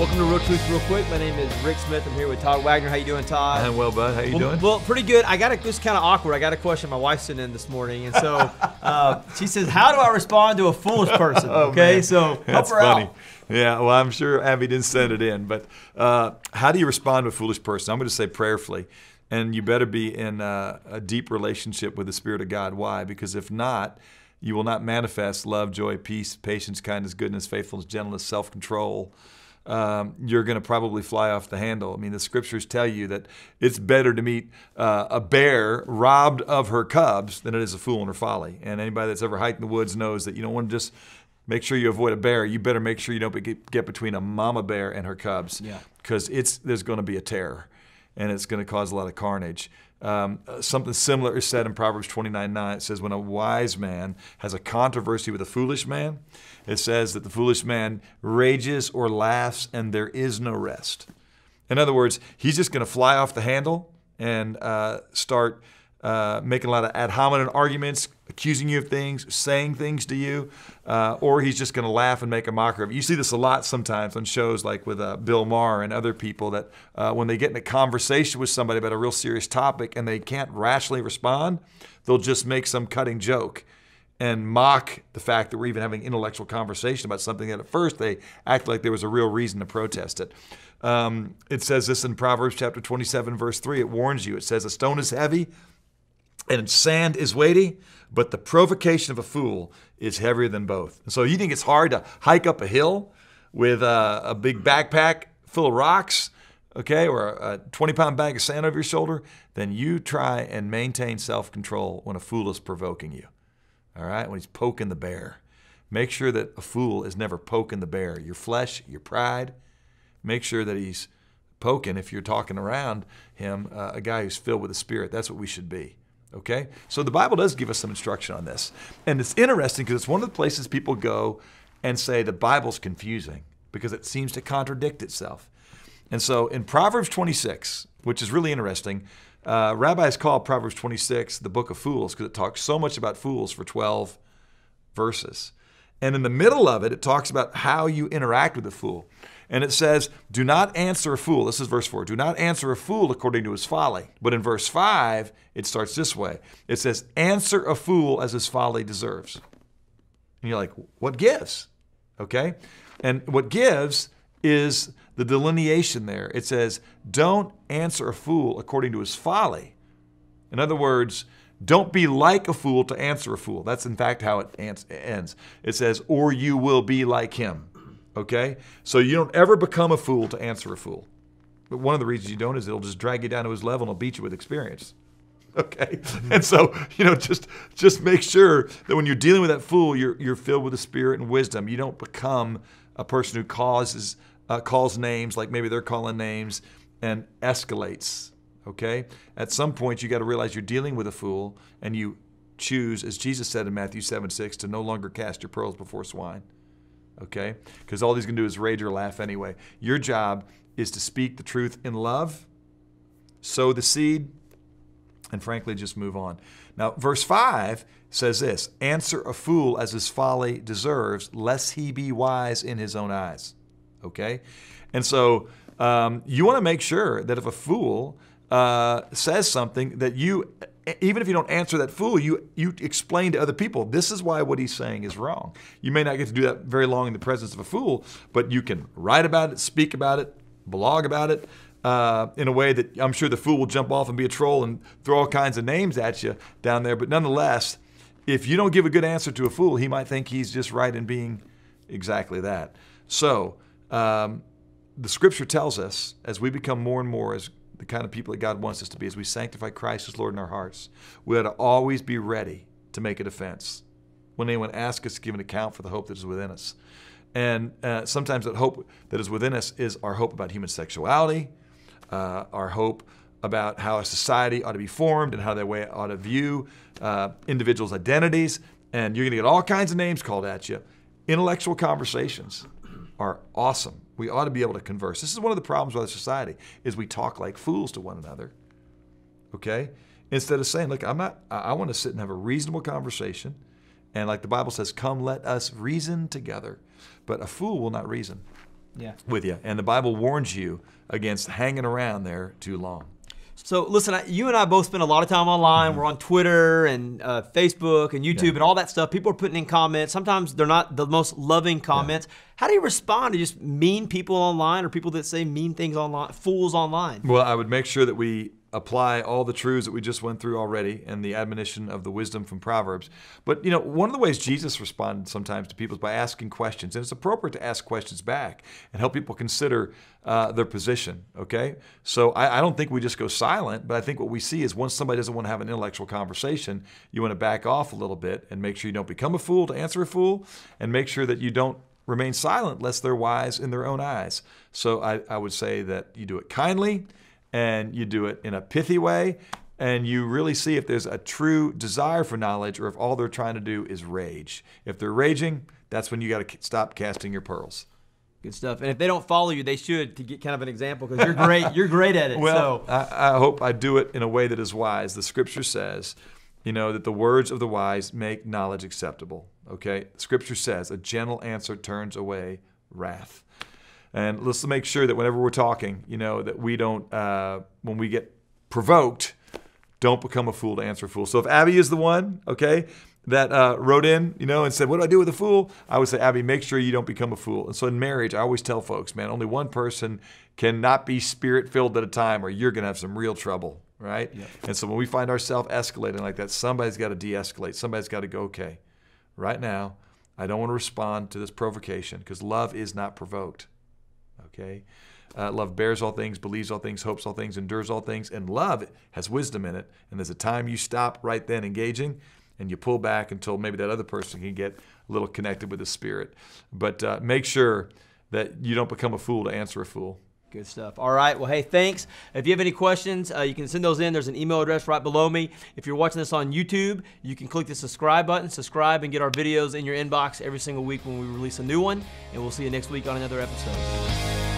Welcome to Real Truth Real Quick. My name is Rick Smith. I'm here with Todd Wagner. How you doing, Todd? I'm well, bud. How you well, doing? Well, pretty good. I got a, this kind of awkward. I got a question. My wife sent in this morning, and so uh, she says, "How do I respond to a foolish person?" Oh, okay, man. so That's funny. out. Yeah, well, I'm sure Abby didn't send it in, but uh, how do you respond to a foolish person? I'm going to say prayerfully, and you better be in uh, a deep relationship with the Spirit of God. Why? Because if not, you will not manifest love, joy, peace, patience, kindness, goodness, faithfulness, gentleness, self-control. Um, you're going to probably fly off the handle. I mean, the scriptures tell you that it's better to meet uh, a bear robbed of her cubs than it is a fool in her folly. And anybody that's ever hiked in the woods knows that you don't want to just make sure you avoid a bear. You better make sure you don't get, get between a mama bear and her cubs. Yeah. Because it's there's going to be a terror, and it's going to cause a lot of carnage. Um, something similar is said in Proverbs 29 9. It says, When a wise man has a controversy with a foolish man, it says that the foolish man rages or laughs, and there is no rest. In other words, he's just going to fly off the handle and uh, start uh, making a lot of ad hominem arguments, accusing you of things, saying things to you, uh, or he's just going to laugh and make a mockery of you. You see this a lot sometimes on shows like with uh, Bill Maher and other people that uh, when they get in a conversation with somebody about a real serious topic and they can't rationally respond, they'll just make some cutting joke and mock the fact that we're even having intellectual conversation about something that at first they act like there was a real reason to protest it. Um, it says this in Proverbs chapter 27, verse 3. It warns you. It says, A stone is heavy and sand is weighty, but the provocation of a fool is heavier than both. So you think it's hard to hike up a hill with a, a big backpack full of rocks, okay, or a 20 pound bag of sand over your shoulder? Then you try and maintain self control when a fool is provoking you. All right, when he's poking the bear. Make sure that a fool is never poking the bear. Your flesh, your pride. Make sure that he's poking, if you're talking around him, uh, a guy who's filled with the Spirit. That's what we should be. Okay? So the Bible does give us some instruction on this. And it's interesting because it's one of the places people go and say the Bible's confusing because it seems to contradict itself. And so in Proverbs 26, which is really interesting, uh, rabbis call Proverbs 26 the book of fools because it talks so much about fools for 12 verses. And in the middle of it, it talks about how you interact with a fool. And it says, Do not answer a fool. This is verse 4. Do not answer a fool according to his folly. But in verse 5, it starts this way it says, Answer a fool as his folly deserves. And you're like, What gives? Okay? And what gives is the delineation there. It says, Don't answer a fool according to his folly. In other words, don't be like a fool to answer a fool. That's in fact how it ends. It says, or you will be like him. Okay? So you don't ever become a fool to answer a fool. But one of the reasons you don't is it'll just drag you down to his level and it'll beat you with experience. Okay? And so, you know, just just make sure that when you're dealing with that fool, you're you're filled with the spirit and wisdom. You don't become a person who causes uh, calls names like maybe they're calling names and escalates Okay? At some point, you got to realize you're dealing with a fool and you choose, as Jesus said in Matthew 7 6, to no longer cast your pearls before swine. Okay? Because all he's going to do is rage or laugh anyway. Your job is to speak the truth in love, sow the seed, and frankly, just move on. Now, verse 5 says this Answer a fool as his folly deserves, lest he be wise in his own eyes. Okay? And so um, you want to make sure that if a fool, uh, says something that you, even if you don't answer that fool, you you explain to other people this is why what he's saying is wrong. You may not get to do that very long in the presence of a fool, but you can write about it, speak about it, blog about it. Uh, in a way that I'm sure the fool will jump off and be a troll and throw all kinds of names at you down there. But nonetheless, if you don't give a good answer to a fool, he might think he's just right in being exactly that. So, um, the scripture tells us as we become more and more as the kind of people that God wants us to be as we sanctify Christ as Lord in our hearts. We ought to always be ready to make a defense when anyone asks us to give an account for the hope that is within us. And uh, sometimes that hope that is within us is our hope about human sexuality, uh, our hope about how a society ought to be formed and how that way ought to view uh, individuals' identities. And you're going to get all kinds of names called at you. Intellectual conversations are awesome. We ought to be able to converse. This is one of the problems with our society is we talk like fools to one another. Okay? Instead of saying, look, I'm not I, I want to sit and have a reasonable conversation. And like the Bible says, come let us reason together. But a fool will not reason. Yeah. with you. And the Bible warns you against hanging around there too long. So listen, I- you and I both spend a lot of time online. Mm-hmm. We're on Twitter and uh, Facebook and YouTube Yeah. and all that stuff. People are putting in comments. Sometimes they're not the most loving comments. How do you respond to just mean people online or people that say mean things online, fools online? Well, I would make sure that we apply all the truths that we just went through already and the admonition of the wisdom from Proverbs. But, you know, one of the ways Jesus responded sometimes to people is by asking questions. And it's appropriate to ask questions back and help people consider uh, their position, okay? So I, I don't think we just go silent, but I think what we see is once somebody doesn't want to have an intellectual conversation, you want to back off a little bit and make sure you don't become a fool to answer a fool and make sure that you don't remain silent lest they're wise in their own eyes. So I, I would say that you do it kindly and you do it in a pithy way and you really see if there's a true desire for knowledge or if all they're trying to do is rage. If they're raging, that's when you got to stop casting your pearls. Good stuff. And if they don't follow you, they should to get kind of an example because you're great. You're great at it. Well, so I, I hope I do it in a way that is wise. The scripture says, you know, that the words of the wise make knowledge acceptable. Okay? Scripture says, a gentle answer turns away wrath. And let's make sure that whenever we're talking, you know, that we don't, uh, when we get provoked, don't become a fool to answer a fool. So if Abby is the one, okay, that uh, wrote in, you know, and said, "What do I do with a fool?" I would say, Abby, make sure you don't become a fool. And so in marriage, I always tell folks, man, only one person cannot be spirit filled at a time, or you're going to have some real trouble, right? And so when we find ourselves escalating like that, somebody's got to de-escalate. Somebody's got to go, okay, right now, I don't want to respond to this provocation because love is not provoked. Okay. Uh, love bears all things, believes all things, hopes all things, endures all things, and love has wisdom in it. And there's a time you stop right then engaging, and you pull back until maybe that other person can get a little connected with the Spirit. But uh, make sure that you don't become a fool to answer a fool. Good stuff. All right. Well, hey, thanks. If you have any questions, uh, you can send those in. There's an email address right below me. If you're watching this on YouTube, you can click the subscribe button, subscribe, and get our videos in your inbox every single week when we release a new one. And we'll see you next week on another episode.